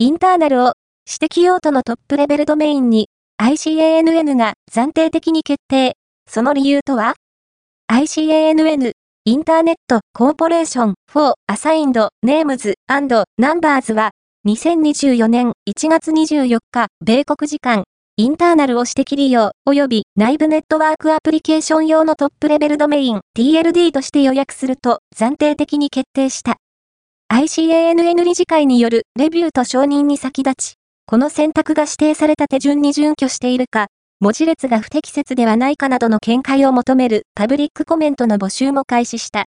インターナルを指摘用途のトップレベルドメインに ICANN が暫定的に決定。その理由とは ?ICANN インターネットコーポレーション for Assigned Names and Numbers は2024年1月24日米国時間インターナルを指摘利用及び内部ネットワークアプリケーション用のトップレベルドメイン TLD として予約すると暫定的に決定した。ICANN 理事会によるレビューと承認に先立ち、この選択が指定された手順に準拠しているか、文字列が不適切ではないかなどの見解を求めるパブリックコメントの募集も開始した。